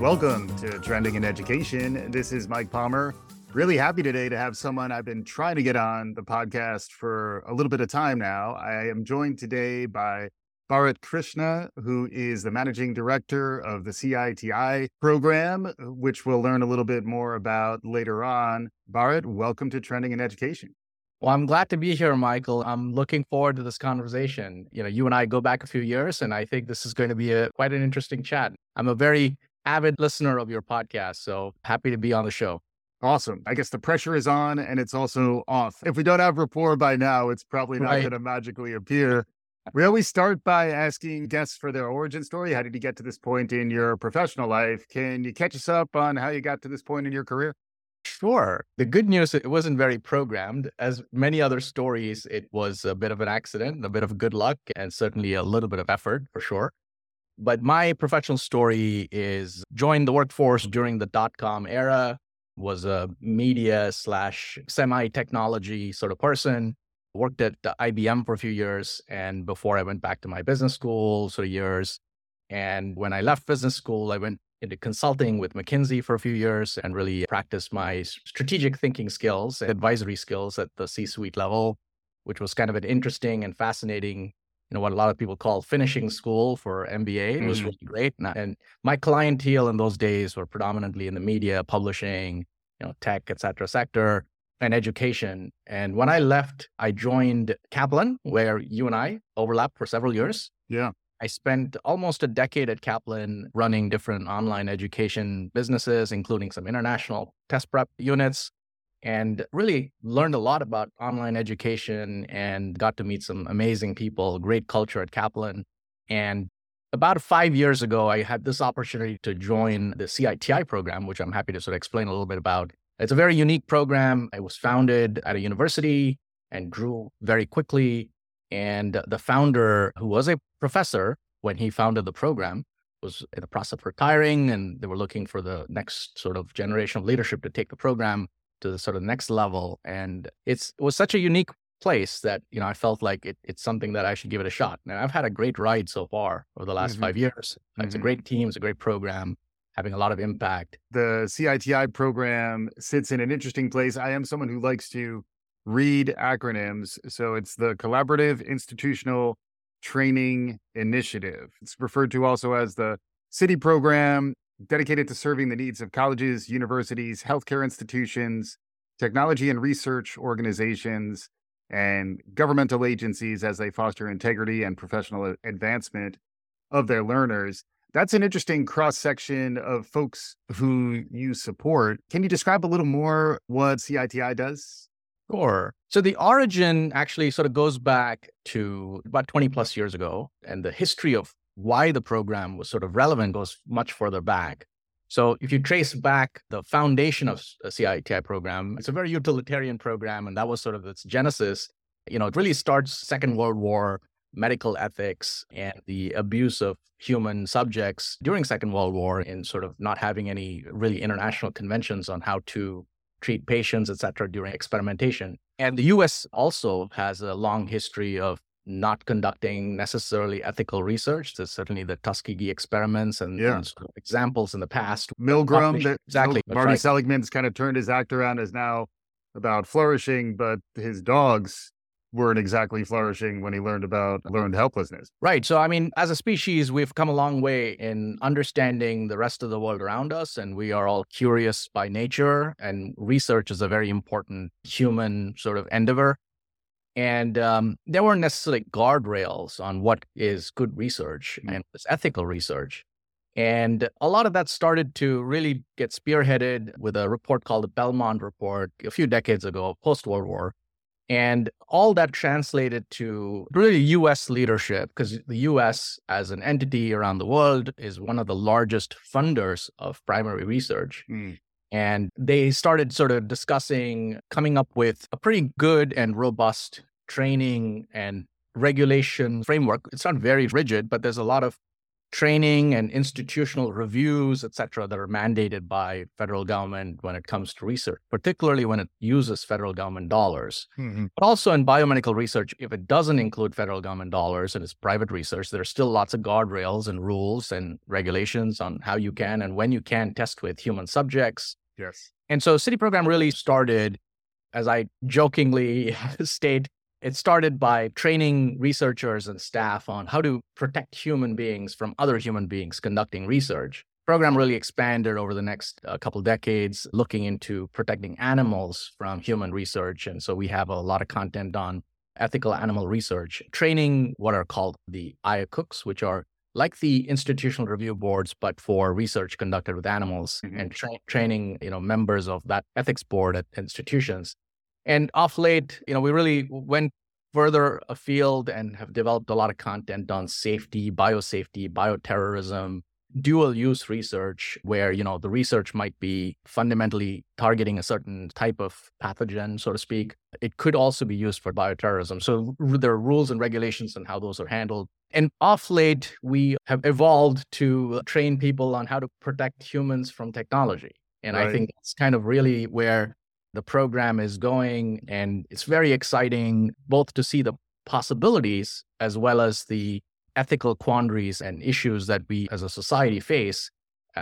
Welcome to Trending in Education. This is Mike Palmer. Really happy today to have someone I've been trying to get on the podcast for a little bit of time now. I am joined today by Bharat Krishna, who is the managing director of the CITI program, which we'll learn a little bit more about later on. Bharat, welcome to Trending in Education. Well, I'm glad to be here, Michael. I'm looking forward to this conversation. You know, you and I go back a few years, and I think this is going to be a quite an interesting chat. I'm a very avid listener of your podcast, so happy to be on the show. Awesome. I guess the pressure is on and it's also off. If we don't have rapport by now, it's probably not right. going to magically appear. We always start by asking guests for their origin story. How did you get to this point in your professional life? Can you catch us up on how you got to this point in your career? Sure. The good news, it wasn't very programmed. As many other stories, it was a bit of an accident, a bit of good luck, and certainly a little bit of effort for sure. But my professional story is joined the workforce during the dot com era, was a media slash semi technology sort of person, worked at IBM for a few years. And before I went back to my business school, sort of years. And when I left business school, I went into consulting with McKinsey for a few years and really practiced my strategic thinking skills, advisory skills at the C suite level, which was kind of an interesting and fascinating, you know, what a lot of people call finishing school for MBA. It was mm. really great. And my clientele in those days were predominantly in the media, publishing, you know, tech, et cetera, sector and education. And when I left, I joined Kaplan, where you and I overlapped for several years. Yeah. I spent almost a decade at Kaplan running different online education businesses, including some international test prep units, and really learned a lot about online education and got to meet some amazing people, great culture at Kaplan. And about five years ago, I had this opportunity to join the CITI program, which I'm happy to sort of explain a little bit about. It's a very unique program. It was founded at a university and grew very quickly and the founder, who was a professor when he founded the program, was in the process of retiring, and they were looking for the next sort of generation of leadership to take the program to the sort of next level. And it's it was such a unique place that you know I felt like it, it's something that I should give it a shot. And I've had a great ride so far over the last mm-hmm. five years. Mm-hmm. It's a mm-hmm. great team, it's a great program, having a lot of impact. The CITI program sits in an interesting place. I am someone who likes to read acronyms. So it's the Collaborative Institutional Training Initiative. It's referred to also as the CITI program, dedicated to serving the needs of colleges, universities, healthcare institutions, technology and research organizations, and governmental agencies as they foster integrity and professional advancement of their learners. That's an interesting cross section of folks who you support. Can you describe a little more what CITI does? Sure. So the origin actually sort of goes back to about 20 plus years ago, and the history of why the program was sort of relevant goes much further back. So if you trace back the foundation of the uh, CITI program, it's a very utilitarian program, and that was sort of its genesis. You know, it really starts Second World War, medical ethics, and the abuse of human subjects during Second World War in sort of not having any really international conventions on how to treat patients, et cetera, during experimentation. And the US also has a long history of not conducting necessarily ethical research. There's certainly the Tuskegee experiments and, yeah. and sort of examples in the past. Milgram, that, exactly. Marty right. Seligman's kind of turned his act around is now about flourishing, but his dogs weren't exactly flourishing when he learned about learned helplessness. Right. So, I mean, as a species, we've come a long way in understanding the rest of the world around us, and we are all curious by nature, and research is a very important human sort of endeavor. And um, there weren't necessarily guardrails on what is good research mm-hmm. and ethical research. And a lot of that started to really get spearheaded with a report called the Belmont Report a few decades ago, post World War, and all that translated to really US leadership, because the US, as an entity around the world, is one of the largest funders of primary research. Mm. And they started sort of discussing coming up with a pretty good and robust training and regulation framework. It's not very rigid, but there's a lot of training and institutional reviews, et cetera, that are mandated by federal government when it comes to research, particularly when it uses federal government dollars. Mm-hmm. But also in biomedical research, if it doesn't include federal government dollars and it's private research, there are still lots of guardrails and rules and regulations on how you can and when you can test with human subjects. Yes. And so CITI program really started, as I jokingly state, it started by training researchers and staff on how to protect human beings from other human beings conducting research. Program really expanded over the next uh, couple decades, looking into protecting animals from human research. And so we have a lot of content on ethical animal research, training what are called the IACUCs, which are like the institutional review boards, but for research conducted with animals, mm-hmm. and tra- training you know members of that ethics board at institutions and off late, you know, we really went further afield and have developed a lot of content on safety, biosafety, bioterrorism, dual use research where you know the research might be fundamentally targeting a certain type of pathogen so to speak. It could also be used for bioterrorism. So there are rules and regulations on how those are handled. And off late we have evolved to train people on how to protect humans from technology. And right. i think that's kind of really where the program is going. And it's very exciting both to see the possibilities as well as the ethical quandaries and issues that we as a society face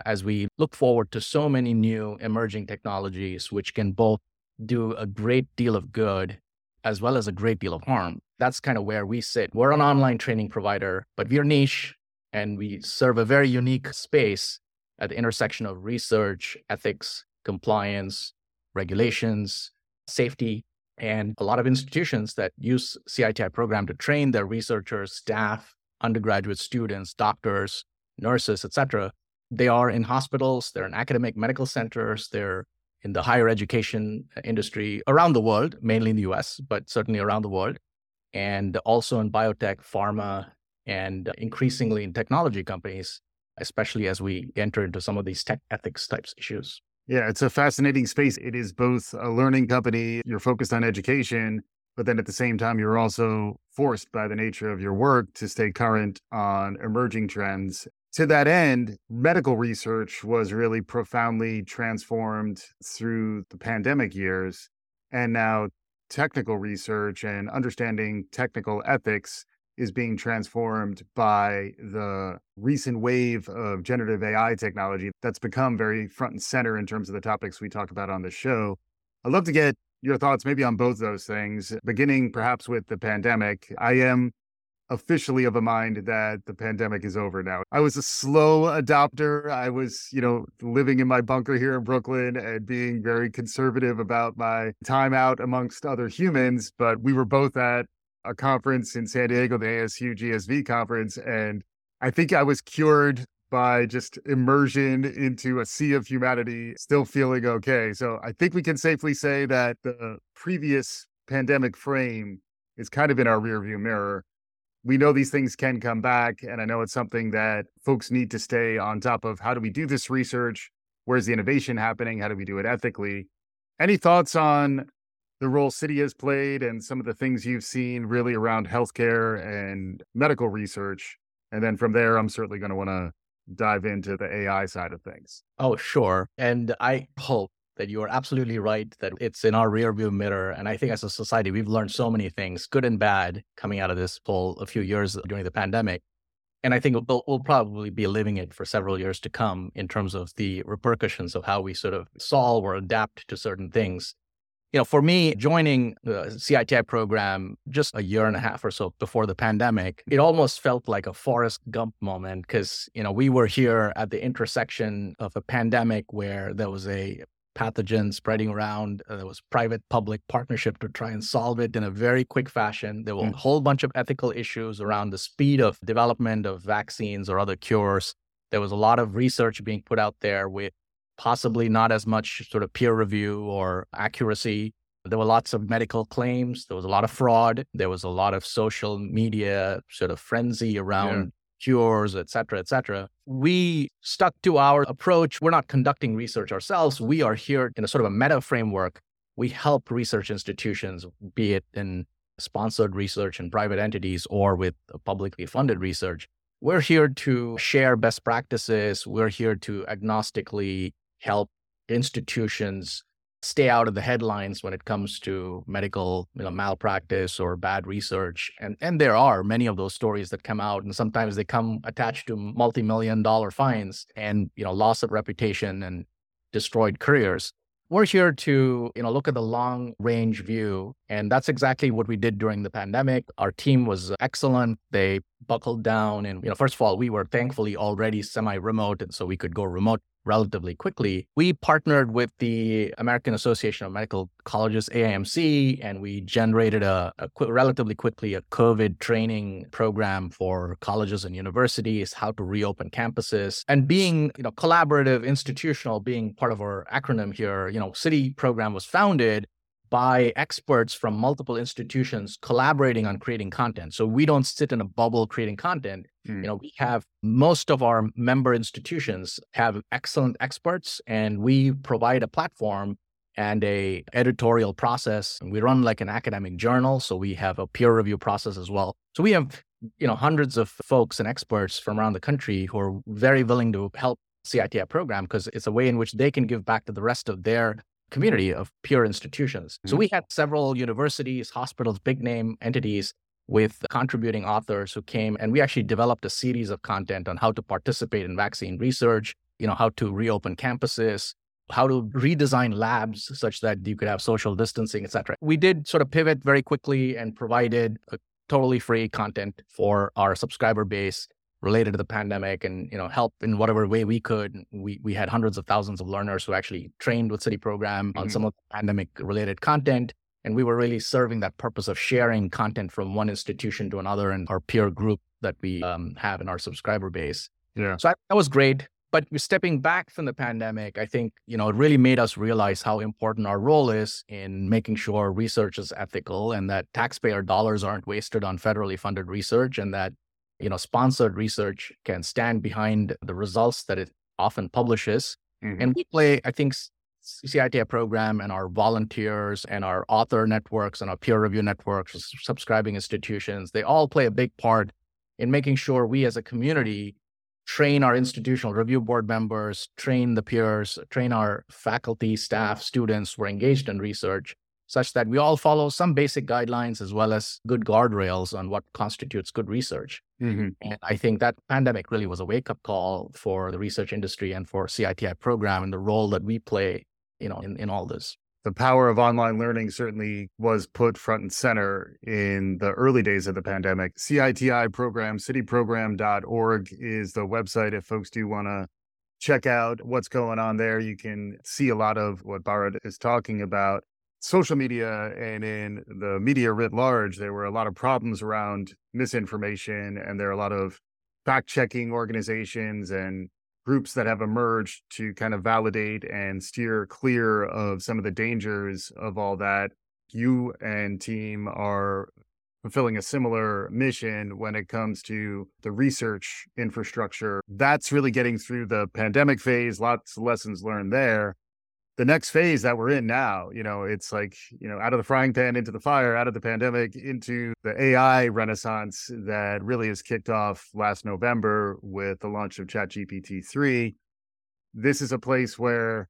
as we look forward to so many new emerging technologies, which can both do a great deal of good as well as a great deal of harm. That's kind of where we sit. We're an online training provider, but we're niche and we serve a very unique space at the intersection of research, ethics, compliance, regulations, safety, and a lot of institutions that use CITI program to train their researchers, staff, undergraduate students, doctors, nurses, etc. They are in hospitals, they're in academic medical centers, they're in the higher education industry around the world, mainly in the US, but certainly around the world, and also in biotech, pharma, and increasingly in technology companies, especially as we enter into some of these tech ethics types issues. Yeah, it's a fascinating space. It is both a learning company, you're focused on education, but then at the same time, you're also forced by the nature of your work to stay current on emerging trends. To that end, medical research was really profoundly transformed through the pandemic years. And now, technical research and understanding technical ethics is being transformed by the recent wave of generative AI technology that's become very front and center in terms of the topics we talk about on the show. I'd love to get your thoughts maybe on both those things, beginning perhaps with the pandemic. I am officially of a mind that the pandemic is over now. I was a slow adopter. I was, you know, living in my bunker here in Brooklyn and being very conservative about my time out amongst other humans, but we were both at a conference in San Diego, the ASU GSV conference, and I think I was cured by just immersion into a sea of humanity, still feeling okay. So I think we can safely say that the previous pandemic frame is kind of in our rearview mirror. We know these things can come back, and I know it's something that folks need to stay on top of. How do we do this research? Where's the innovation happening? How do we do it ethically? Any thoughts on the role CITI has played and some of the things you've seen really around healthcare and medical research. And then from there, I'm certainly going to want to dive into the AI side of things. Oh, sure. And I hope that you are absolutely right that it's in our rearview mirror. And I think as a society, we've learned so many things, good and bad, coming out of this whole a few years during the pandemic. And I think we'll, we'll, probably be living it for several years to come in terms of the repercussions of how we sort of solve or adapt to certain things you know, for me, joining the CITI program just a year and a half or so before the pandemic, it almost felt like a Forrest Gump moment because, you know, we were here at the intersection of a pandemic where there was a pathogen spreading around. Uh, there was private public partnership to try and solve it in a very quick fashion. There were mm. a whole bunch of ethical issues around the speed of development of vaccines or other cures. There was a lot of research being put out there with possibly not as much sort of peer review or accuracy. There were lots of medical claims. There was a lot of fraud. There was a lot of social media sort of frenzy around yeah. cures, et cetera, et cetera. We stuck to our approach. We're not conducting research ourselves. We are here in a sort of a meta framework. We help research institutions, be it in sponsored research and private entities or with publicly funded research, we're here to share best practices. We're here to agnostically help institutions stay out of the headlines when it comes to medical you know, malpractice or bad research. And, and there are many of those stories that come out, and sometimes they come attached to multi-million dollar fines and you know loss of reputation and destroyed careers. We're here to, you know, look at the long range view. And that's exactly what we did during the pandemic. Our team was excellent. They buckled down. And, you know, first of all, we were thankfully already semi remote. And so we could go remote relatively quickly. We partnered with the American Association of Medical Colleges, AAMC, and we generated a, a qu- relatively quickly a COVID training program for colleges and universities, how to reopen campuses. And being, you know, collaborative, institutional, being part of our acronym here, you know, CITI program was founded by experts from multiple institutions collaborating on creating content. So we don't sit in a bubble creating content. Mm. You know, we have most of our member institutions have excellent experts and we provide a platform and a editorial process. We run like an academic journal, so we have a peer review process as well. So we have, you know, hundreds of folks and experts from around the country who are very willing to help CITI program because it's a way in which they can give back to the rest of their community of peer institutions. Mm-hmm. So we had several universities, hospitals, big name entities with contributing authors who came and we actually developed a series of content on how to participate in vaccine research, you know, how to reopen campuses, how to redesign labs such that you could have social distancing, etc. We did sort of pivot very quickly and provided a totally free content for our subscriber base related to the pandemic and you know help in whatever way we could. We we had hundreds of thousands of learners who actually trained with CITI program mm-hmm. on some of the pandemic related content and we were really serving that purpose of sharing content from one institution to another and our peer group that we um, have in our subscriber base. Yeah. So I, that was great. But stepping back from the pandemic i think you know it really made us realize how important our role is in making sure research is ethical and that taxpayer dollars aren't wasted on federally funded research and that you know, sponsored research can stand behind the results that it often publishes. Mm-hmm. And we play, I think, CITI program and our volunteers and our author networks and our peer review networks, subscribing institutions, they all play a big part in making sure we as a community train our institutional review board members, train the peers, train our faculty, staff, students who are engaged in research such that we all follow some basic guidelines as well as good guardrails on what constitutes good research. Mm-hmm. And I think that pandemic really was a wake up call for the research industry and for CITI program and the role that we play, you know, in, in all this. The power of online learning certainly was put front and center in the early days of the pandemic. CITI program, citiprogram.org is the website if folks do want to check out what's going on there. You can see a lot of what Bharat is talking about social media and in the media writ large, there were a lot of problems around misinformation, and there are a lot of fact checking organizations and groups that have emerged to kind of validate and steer clear of some of the dangers of all that. You and team are fulfilling a similar mission when it comes to the research infrastructure. That's really getting through the pandemic phase, lots of lessons learned there the next phase that we're in now, you know, it's like, you know, out of the frying pan into the fire, out of the pandemic into the AI renaissance that really has kicked off last November with the launch of ChatGPT 3. This is a place where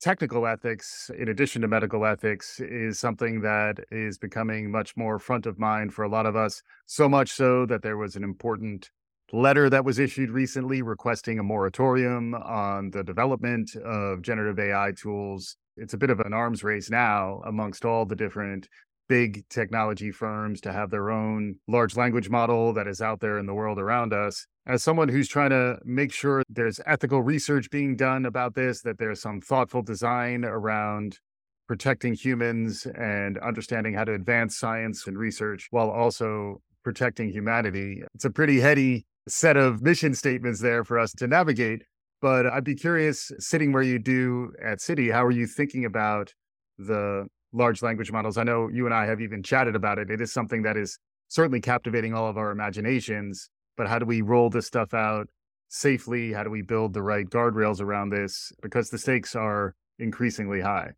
technical ethics, in addition to medical ethics, is something that is becoming much more front of mind for a lot of us. So much so that there was an important letter that was issued recently requesting a moratorium on the development of generative AI tools. It's a bit of an arms race now amongst all the different big technology firms to have their own large language model that is out there in the world around us. As someone who's trying to make sure there's ethical research being done about this, that there's some thoughtful design around protecting humans and understanding how to advance science and research while also protecting humanity. It's a pretty heady set of mission statements there for us to navigate. But I'd be curious, sitting where you do at CITI, how are you thinking about the large language models? I know you and I have even chatted about it. It is something that is certainly captivating all of our imaginations. But how do we roll this stuff out safely? How do we build the right guardrails around this? Because the stakes are increasingly high.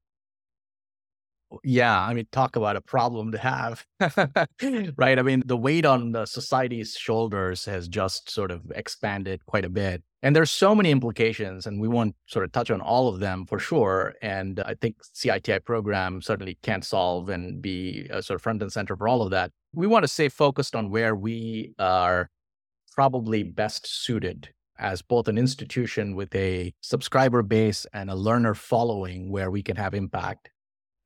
Yeah, I mean, talk about a problem to have, right? I mean, the weight on the society's shoulders has just sort of expanded quite a bit. And there's so many implications, and we won't sort of touch on all of them for sure. And I think CITI program certainly can't solve and be sort of front and center for all of that. We want to stay focused on where we are probably best suited as both an institution with a subscriber base and a learner following where we can have impact,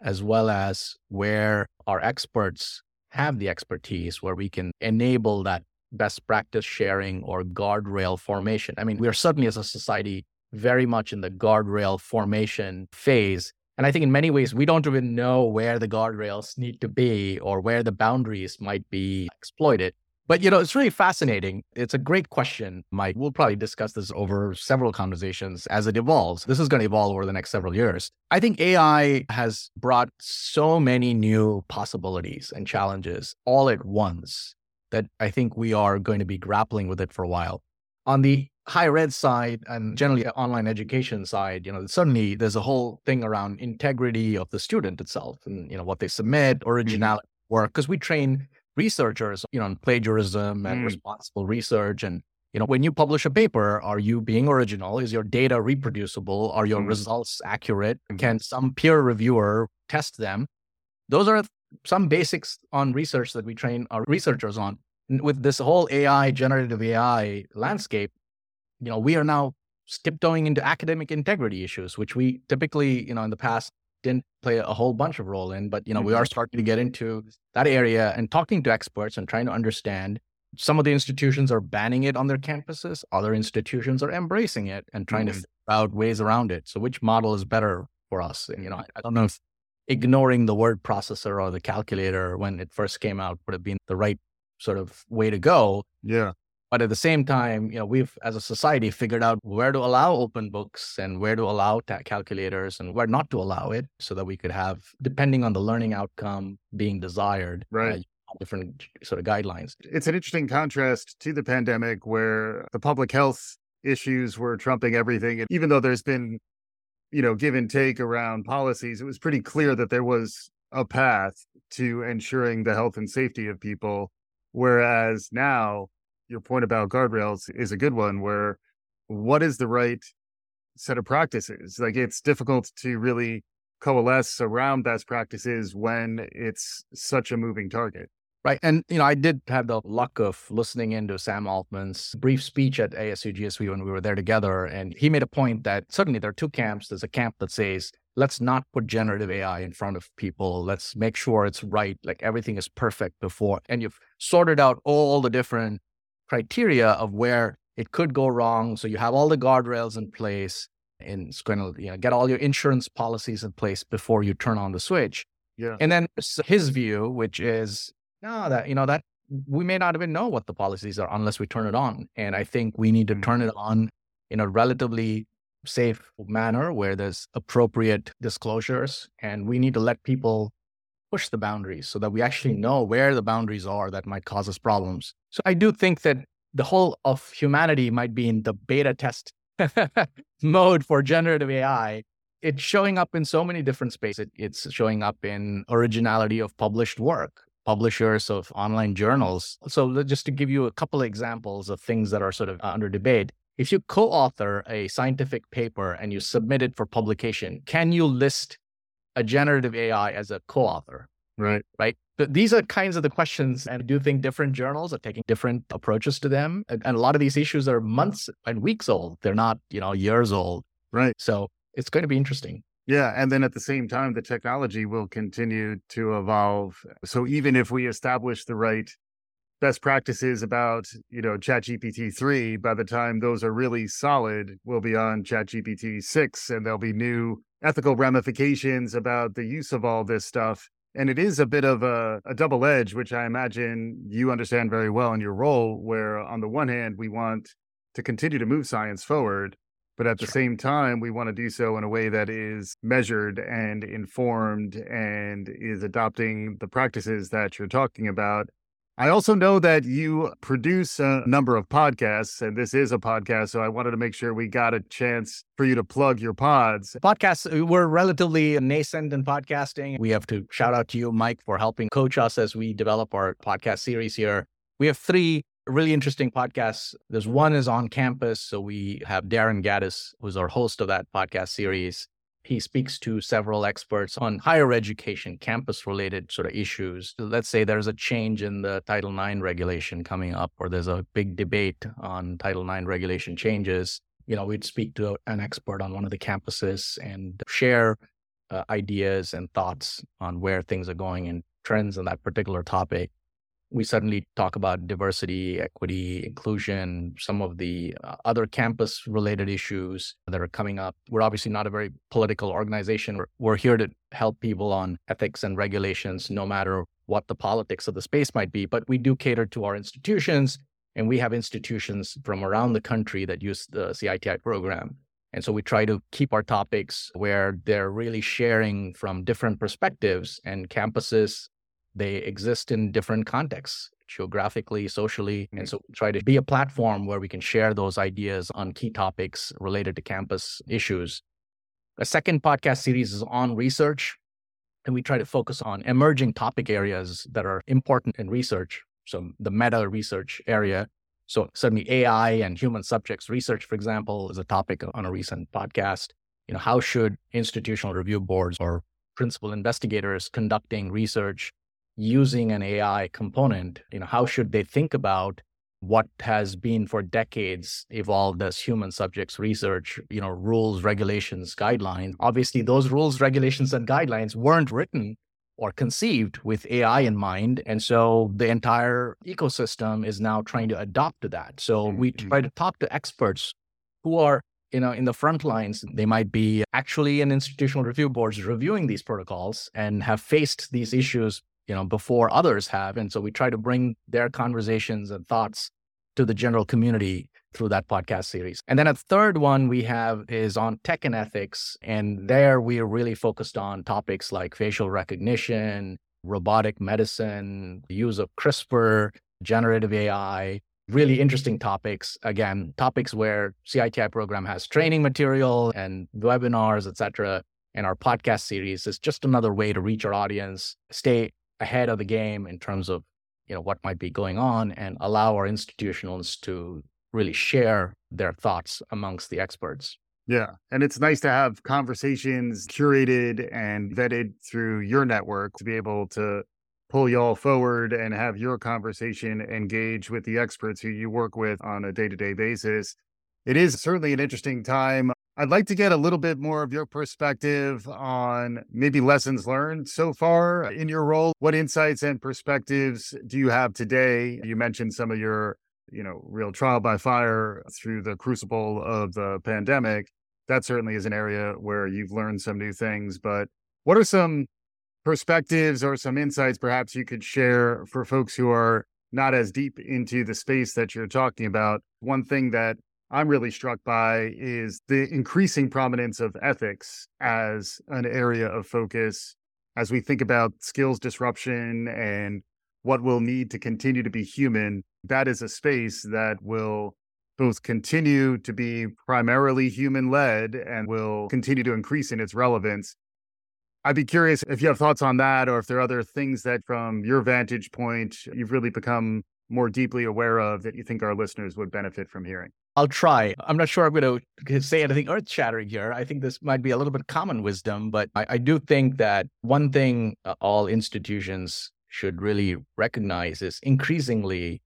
as well as where our experts have the expertise, where we can enable that best practice sharing or guardrail formation. I mean, we are certainly as a society very much in the guardrail formation phase. And I think in many ways, we don't even know where the guardrails need to be or where the boundaries might be exploited. But, you know, it's really fascinating. It's a great question, Mike. We'll probably discuss this over several conversations as it evolves. This is going to evolve over the next several years. I think AI has brought so many new possibilities and challenges all at once that I think we are going to be grappling with it for a while. On the higher ed side and generally online education side, you know, suddenly there's a whole thing around integrity of the student itself and, you know, what they submit, mm-hmm. originality mm-hmm. work, because we train researchers, you know, on plagiarism and mm. responsible research. And, you know, when you publish a paper, are you being original? Is your data reproducible? Are your mm. results accurate? Mm-hmm. Can some peer reviewer test them? Those are some basics on research that we train our researchers on. With this whole AI, generative AI landscape, you know, we are now tiptoeing into academic integrity issues, which we typically, you know, in the past didn't play a whole bunch of role in. But, you know, we are mm-hmm. starting to get into that area and talking to experts and trying to understand. Some of the institutions are banning it on their campuses. Other institutions are embracing it and trying mm-hmm. to figure out ways around it. So which model is better for us? And, you know, I, I don't know if ignoring the word processor or the calculator when it first came out would have been the right sort of way to go. Yeah. But at the same time, you know, we've as a society figured out where to allow open books and where to allow ta- calculators and where not to allow it so that we could have, depending on the learning outcome being desired, uh, right. Uh, different sort of guidelines. It's an interesting contrast to the pandemic where the public health issues were trumping everything. And even though there's been you know, give and take around policies, it was pretty clear that there was a path to ensuring the health and safety of people. Whereas now, your point about guardrails is a good one where what is the right set of practices? Like it's difficult to really coalesce around best practices when it's such a moving target. Right. And, you know, I did have the luck of listening into Sam Altman's brief speech at ASU GSV when we were there together. And he made a point that certainly there are two camps. There's a camp that says, let's not put generative AI in front of people. Let's make sure it's right. Like everything is perfect before. And you've sorted out all the different criteria of where it could go wrong. So you have all the guardrails in place and it's going to you know, get all your insurance policies in place before you turn on the switch. Yeah. And then his view, which is no, that you know that we may not even know what the policies are unless we turn it on. And I think we need to mm-hmm. turn it on in a relatively safe manner where there's appropriate disclosures and we need to let people push the boundaries so that we actually know where the boundaries are that might cause us problems. So I do think that the whole of humanity might be in the beta test mode for generative AI. It's showing up in so many different spaces. It's showing up in originality of published work publishers of online journals. So, just to give you a couple of examples of things that are sort of uh, under debate, if you co author a scientific paper and you submit it for publication, can you list a generative AI as a co author? Right. Right. But these are kinds of the questions. And I do think different journals are taking different approaches to them. And a lot of these issues are months and weeks old. They're not, you know, years old. Right. So it's going to be interesting. Yeah. And then at the same time, the technology will continue to evolve. So even if we establish the right best practices about, you know, ChatGPT 3, by the time those are really solid, we'll be on ChatGPT 6 and there'll be new ethical ramifications about the use of all this stuff. And it is a bit of a, a double edge, which I imagine you understand very well in your role, where on the one hand, we want to continue to move science forward. But at the sure. same time, we want to do so in a way that is measured and informed and is adopting the practices that you're talking about. I also know that you produce a number of podcasts, and this is a podcast. So I wanted to make sure we got a chance for you to plug your pods. Podcasts, uh, we're relatively nascent in podcasting. We have to shout out to you, Mike, for helping coach us as we develop our podcast series here. We have three really interesting podcasts. There's one is on campus. So we have Darren Gaddis, who's our host of that podcast series. He speaks to several experts on higher education, campus related sort of issues. Let's say there's a change in the Title IX regulation coming up, or there's a big debate on Title IX regulation changes. You know, we'd speak to an expert on one of the campuses and share uh, ideas and thoughts on where things are going and trends on that particular topic we suddenly talk about diversity, equity, inclusion, some of the uh, other campus related issues that are coming up. We're obviously not a very political organization. We're, we're here to help people on ethics and regulations, no matter what the politics of the space might be. But we do cater to our institutions, and we have institutions from around the country that use the CITI program. And so we try to keep our topics where they're really sharing from different perspectives and campuses they exist in different contexts geographically, socially. And mm. so try to be a platform where we can share those ideas on key topics related to campus issues. A second podcast series is on research. And we try to focus on emerging topic areas that are important in research. So the meta research area. So certainly AI and human subjects research, for example, is a topic on a recent podcast. You know, how should institutional review boards or principal investigators conducting research using an AI component, you know, how should they think about what has been for decades evolved as human subjects research, you know, rules, regulations, guidelines. Obviously, those rules, regulations, and guidelines weren't written or conceived with AI in mind. And so the entire ecosystem is now trying to adopt to that. So we mm-hmm. try to talk to experts who are you know in the front lines they might be actually in institutional review boards reviewing these protocols and have faced these issues you know before others have and so we try to bring their conversations and thoughts to the general community through that podcast series. And then a third one we have is on tech and ethics and there we are really focused on topics like facial recognition robotic medicine use of crispr generative ai really interesting topics. Again topics where citi program has training material and webinars etc and our podcast series is just another way to reach our audience stay ahead of the game in terms of you know what might be going on and allow our institutionals to really share their thoughts amongst the experts. Yeah and it's nice to have conversations curated and vetted through your network to be able to pull y'all forward and have your conversation engage with the experts who you work with on a day-to-day basis. It is certainly an interesting time I'd like to get a little bit more of your perspective on maybe lessons learned so far in your role. What insights and perspectives do you have today? You mentioned some of your, you know, real trial by fire through the crucible of the pandemic. That certainly is an area where you've learned some new things. But what are some perspectives or some insights perhaps you could share for folks who are not as deep into the space that you're talking about? One thing that I'm really struck by is the increasing prominence of ethics as an area of focus as we think about skills disruption and what we'll need to continue to be human. That is a space that will both continue to be primarily human led and will continue to increase in its relevance. I'd be curious if you have thoughts on that or if there are other things that, from your vantage point, you've really become more deeply aware of that you think our listeners would benefit from hearing. I'll try. I'm not sure I'm going to say anything earth shattering here. I think this might be a little bit common wisdom, but I, I do think that one thing uh, all institutions should really recognize is increasingly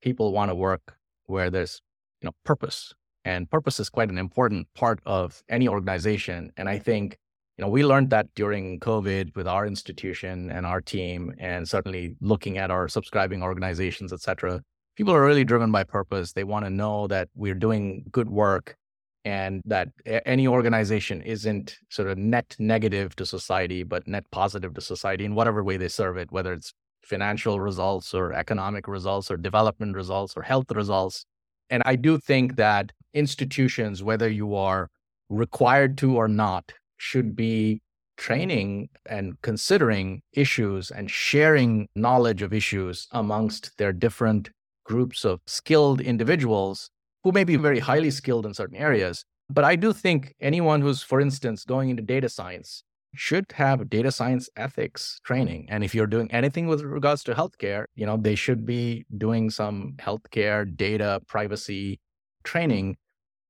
people want to work where there's you know purpose and purpose is quite an important part of any organization and i think you know we learned that during covid with our institution and our team and certainly looking at our subscribing organizations et cetera people are really driven by purpose. They want to know that we're doing good work and that any organization isn't sort of net negative to society, but net positive to society in whatever way they serve it, whether it's financial results or economic results or development results or health results. And I do think that institutions, whether you are required to or not, should be training and considering issues and sharing knowledge of issues amongst their different groups of skilled individuals who may be very highly skilled in certain areas. But I do think anyone who's, for instance, going into data science should have data science ethics training. And if you're doing anything with regards to healthcare, you know, they should be doing some healthcare data privacy training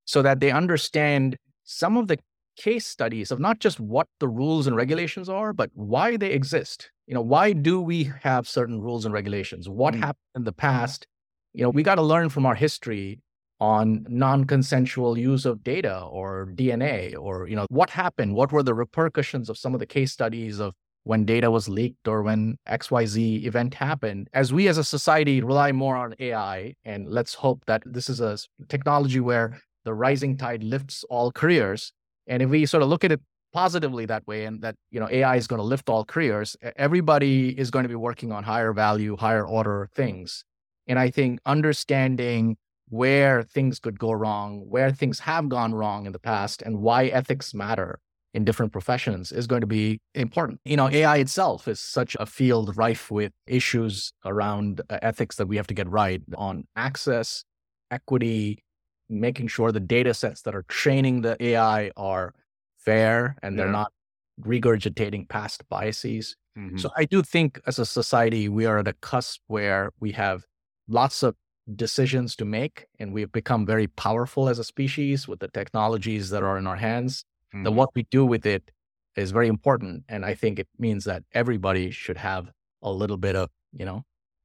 so that they understand some of the case studies of not just what the rules and regulations are, but why they exist. You know, why do we have certain rules and regulations? What mm. happened in the past? You know, we got to learn from our history on non-consensual use of data or DNA or you know what happened what were the repercussions of some of the case studies of when data was leaked or when XYZ event happened. As we as a society rely more on AI and let's hope that this is a technology where the rising tide lifts all careers. And if we sort of look at it positively that way and that you know AI is going to lift all careers everybody is going to be working on higher value higher order things and I think understanding where things could go wrong, where things have gone wrong in the past, and why ethics matter in different professions is going to be important. You know, AI itself is such a field rife with issues around uh, ethics that we have to get right on access, equity, making sure the data sets that are training the AI are fair and yeah. they're not regurgitating past biases. Mm-hmm. So I do think as a society, we are at a cusp where we have lots of decisions to make and we've become very powerful as a species with the technologies that are in our hands mm-hmm. that what we do with it is very important and i think it means that everybody should have a little bit of you know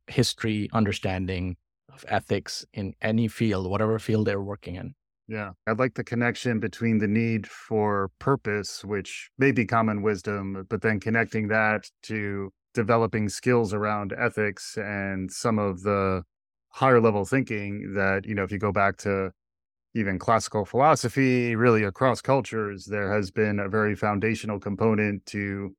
history understanding of ethics in any field whatever field they're working in yeah i like the connection between the need for purpose which may be common wisdom but then connecting that to developing skills around ethics and some of the higher level thinking that, you know, if you go back to even classical philosophy, really across cultures, there has been a very foundational component to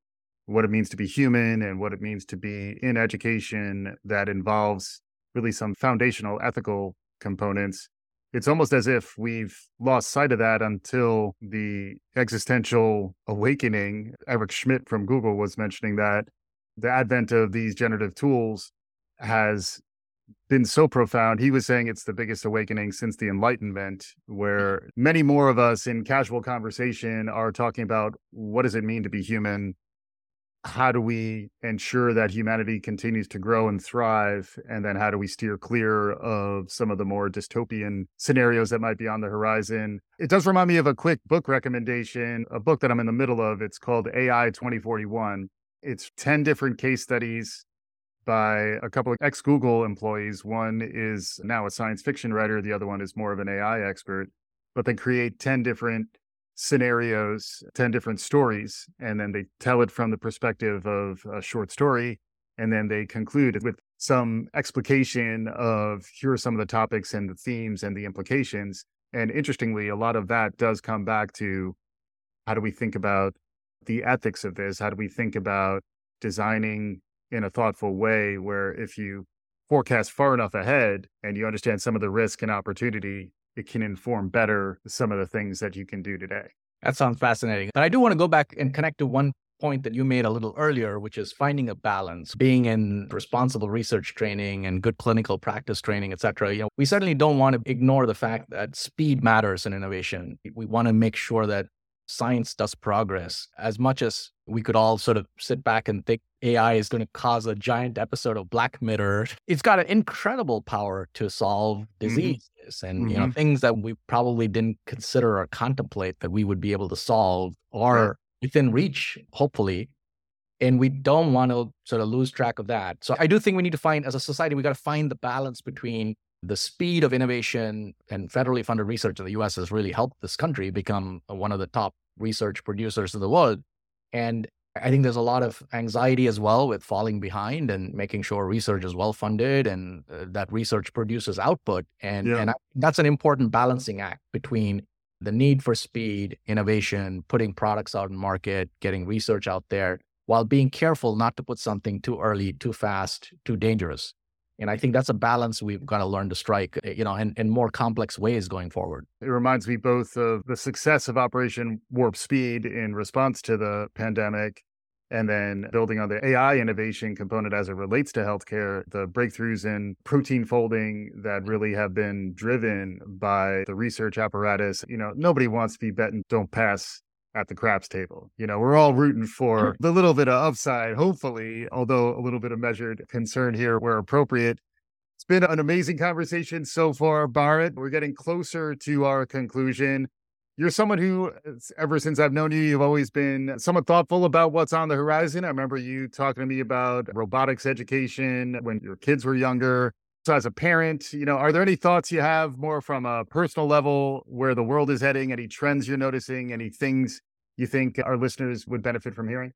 what it means to be human and what it means to be in education that involves really some foundational ethical components. It's almost as if we've lost sight of that until the existential awakening. Eric Schmidt from Google was mentioning that the advent of these generative tools has been so profound. He was saying it's the biggest awakening since the Enlightenment, where many more of us in casual conversation are talking about what does it mean to be human? How do we ensure that humanity continues to grow and thrive? And then how do we steer clear of some of the more dystopian scenarios that might be on the horizon? It does remind me of a quick book recommendation, a book that I'm in the middle of. It's called AI 2041. It's 10 different case studies by a couple of ex Google employees. One is now a science fiction writer, the other one is more of an AI expert, but they create 10 different scenarios, 10 different stories, and then they tell it from the perspective of a short story. And then they conclude with some explication of here are some of the topics and the themes and the implications. And interestingly, a lot of that does come back to how do we think about the ethics of this? How do we think about designing in a thoughtful way where if you forecast far enough ahead and you understand some of the risk and opportunity, it can inform better some of the things that you can do today. That sounds fascinating. But I do want to go back and connect to one point that you made a little earlier, which is finding a balance, being in responsible research training and good clinical practice training, et cetera. You know, we certainly don't want to ignore the fact that speed matters in innovation. We want to make sure that science does progress as much as we could all sort of sit back and think AI is going to cause a giant episode of Black Mirror. It's got an incredible power to solve mm-hmm. diseases mm-hmm. and mm-hmm. you know things that we probably didn't consider or contemplate that we would be able to solve or right. within reach, hopefully. And we don't want to sort of lose track of that. So I do think we need to find, as a society, we got to find the balance between the speed of innovation and federally funded research in the US has really helped this country become one of the top research producers in the world. And I think there's a lot of anxiety as well with falling behind and making sure research is well funded and uh, that research produces output. And, yeah. and I, that's an important balancing act between the need for speed, innovation, putting products out in market, getting research out there, while being careful not to put something too early, too fast, too dangerous. And I think that's a balance we've got to learn to strike, eh, you know, in, in more complex ways going forward. It reminds me both of the success of Operation Warp Speed in response to the pandemic and then building on the AI innovation component as it relates to healthcare, the breakthroughs in protein folding that really have been driven by the research apparatus. You know, nobody wants to be betting don't pass at the craps table. You know, we're all rooting for mm. the little bit of upside, hopefully, although a little bit of measured concern here where appropriate. It's been an amazing conversation so far, Bharat. We're getting closer to our conclusion you're someone who, ever since I've known you, you've always been somewhat thoughtful about what's on the horizon. I remember you talking to me about robotics education when your kids were younger. So, as a parent, you know, are there any thoughts you have more from a personal level where the world is heading? Any trends you're noticing? Any things you think our listeners would benefit from hearing?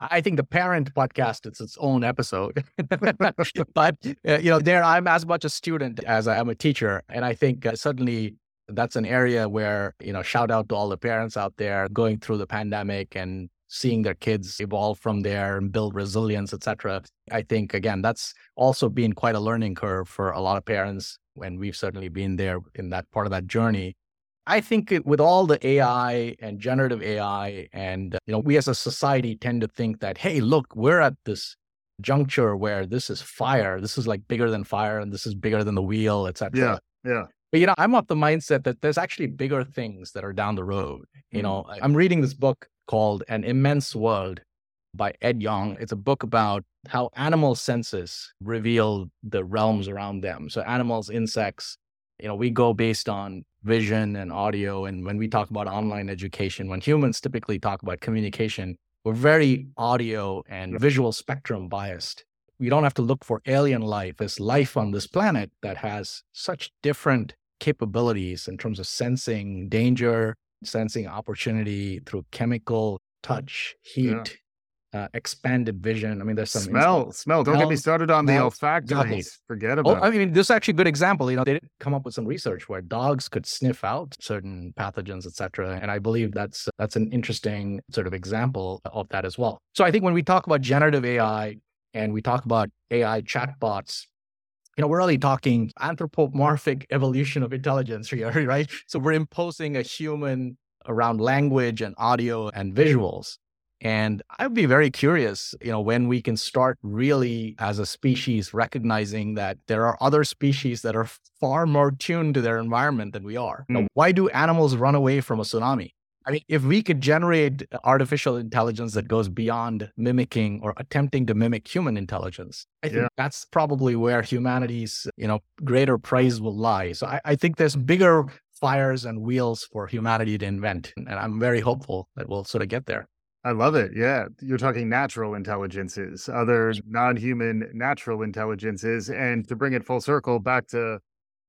I think the parent podcast is its own episode, but uh, you know, there I'm as much a student as I am a teacher, and I think uh, certainly that's an area where, you know, shout out to all the parents out there going through the pandemic and seeing their kids evolve from there and build resilience, etc. I think again, that's also been quite a learning curve for a lot of parents and we've certainly been there in that part of that journey. I think it, with all the AI and generative AI, and you know, we as a society tend to think that, hey, look, we're at this juncture where this is fire. This is like bigger than fire, and this is bigger than the wheel, etc. Yeah, yeah. But you know, I'm of the mindset that there's actually bigger things that are down the road. You mm-hmm. know, I'm reading this book called An Immense World by Ed Yong. It's a book about how animal senses reveal the realms around them. So animals, insects, you know, we go based on vision and audio. And when we talk about online education, when humans typically talk about communication, we're very audio and visual spectrum biased. We don't have to look for alien life. There's life on this planet that has such different capabilities in terms of sensing danger, sensing opportunity through chemical touch, heat, yeah. Uh, expanded vision. I mean, there's some smell, smell. Don't get me started on the olfactory. Forget oh, about. Oh, I mean, this is actually a good example. You know, they did come up with some research where dogs could sniff out certain pathogens, etc. And I believe that's that's an interesting sort of example of that as well. So I think when we talk about generative AI and we talk about AI chatbots, you know, we're really talking anthropomorphic evolution of intelligence here, right? So we're imposing a human around language and audio and visuals. And I'd be very curious, you know, when we can start really as a species recognizing that there are other species that are far more tuned to their environment than we are. Mm. why do animals run away from a tsunami? I mean, if we could generate artificial intelligence that goes beyond mimicking or attempting to mimic human intelligence, I think yeah. that's probably where humanity's, you know, greater praise will lie. So I, I think there's bigger fires and wheels for humanity to invent. And I'm very hopeful that we'll sort of get there. I love it. Yeah. You're talking natural intelligences, other non human natural intelligences. And to bring it full circle back to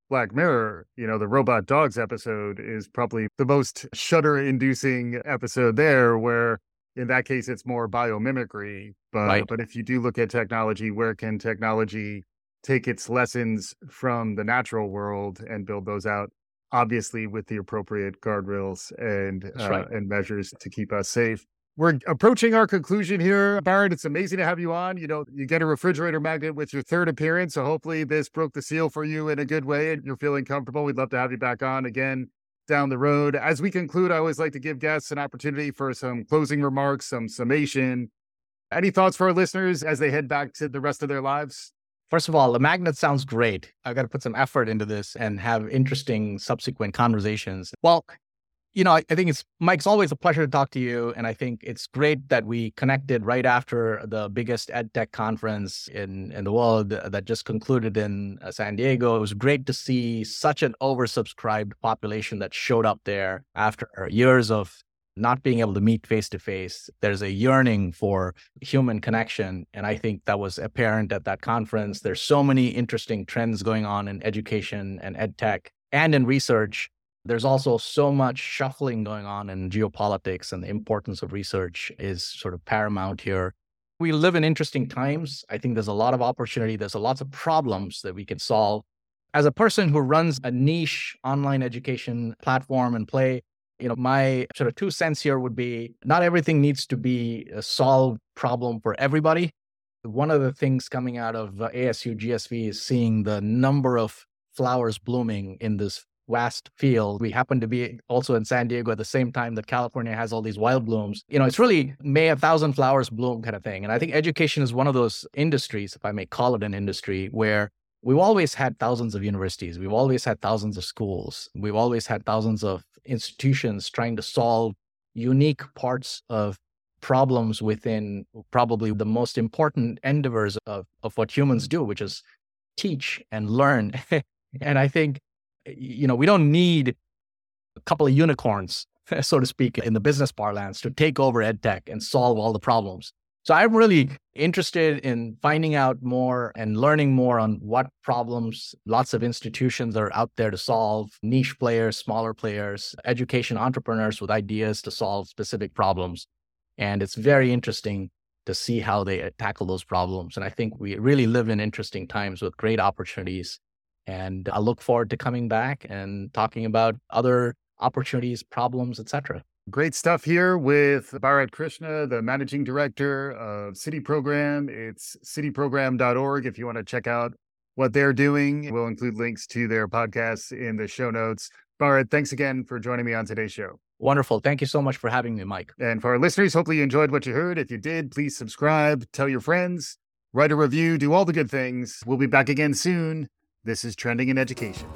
Black Mirror, you know, the robot dogs episode is probably the most shudder inducing episode there, where in that case it's more biomimicry. But right. but if you do look at technology, where can technology take its lessons from the natural world and build those out? Obviously, with the appropriate guardrails and uh, right. and measures to keep us safe we're approaching our conclusion here. Bharat, it's amazing to have you on. You know, you get a refrigerator magnet with your third appearance. So hopefully this broke the seal for you in a good way and you're feeling comfortable. We'd love to have you back on again down the road. As we conclude, I always like to give guests an opportunity for some closing remarks, some summation. Any thoughts for our listeners as they head back to the rest of their lives? First of all, the magnet sounds great. I've got to put some effort into this and have interesting subsequent conversations. Well, you know, I, I, think it's Mike's always a pleasure to talk to you. And I think it's great that we connected right after the biggest ed tech conference in, in the world that just concluded in uh, San Diego. It was great to see such an oversubscribed population that showed up there after years of not being able to meet face to face. There's a yearning for human connection. And I think that was apparent at that conference. There's so many interesting trends going on in education and ed tech and in research there's also so much shuffling going on in geopolitics, and the importance of research is sort of paramount here. We live in interesting times. I think there's a lot of opportunity. There's a lots of problems that we can solve. As a person who runs a niche online education platform and play, you know, my sort of two cents here would be not everything needs to be a solved problem for everybody. One of the things coming out of uh, ASU GSV is seeing the number of flowers blooming in this vast field. We happen to be also in San Diego at the same time that California has all these wild blooms. You know, it's really may a thousand flowers bloom kind of thing. And I think education is one of those industries, if I may call it an industry, where we've always had thousands of universities. We've always had thousands of schools. We've always had thousands of institutions trying to solve unique parts of problems within probably the most important endeavors of, of what humans do, which is teach and learn. and I think you know, we don't need a couple of unicorns, so to speak, in the business parlance to take over edtech and solve all the problems. So I'm really interested in finding out more and learning more on what problems lots of institutions are out there to solve, niche players, smaller players, education entrepreneurs with ideas to solve specific problems. And it's very interesting to see how they tackle those problems. And I think we really live in interesting times with great opportunities and I look forward to coming back and talking about other opportunities, problems, etc. Great stuff here with Bharat Krishna, the managing director of CITI Program. It's citiprogram.org if you want to check out what they're doing. We'll include links to their podcasts in the show notes. Bharat, thanks again for joining me on today's show. Wonderful. Thank you so much for having me, Mike. And for our listeners, hopefully you enjoyed what you heard. If you did, please subscribe, tell your friends, write a review, do all the good things. We'll be back again soon. This is Trending in Education.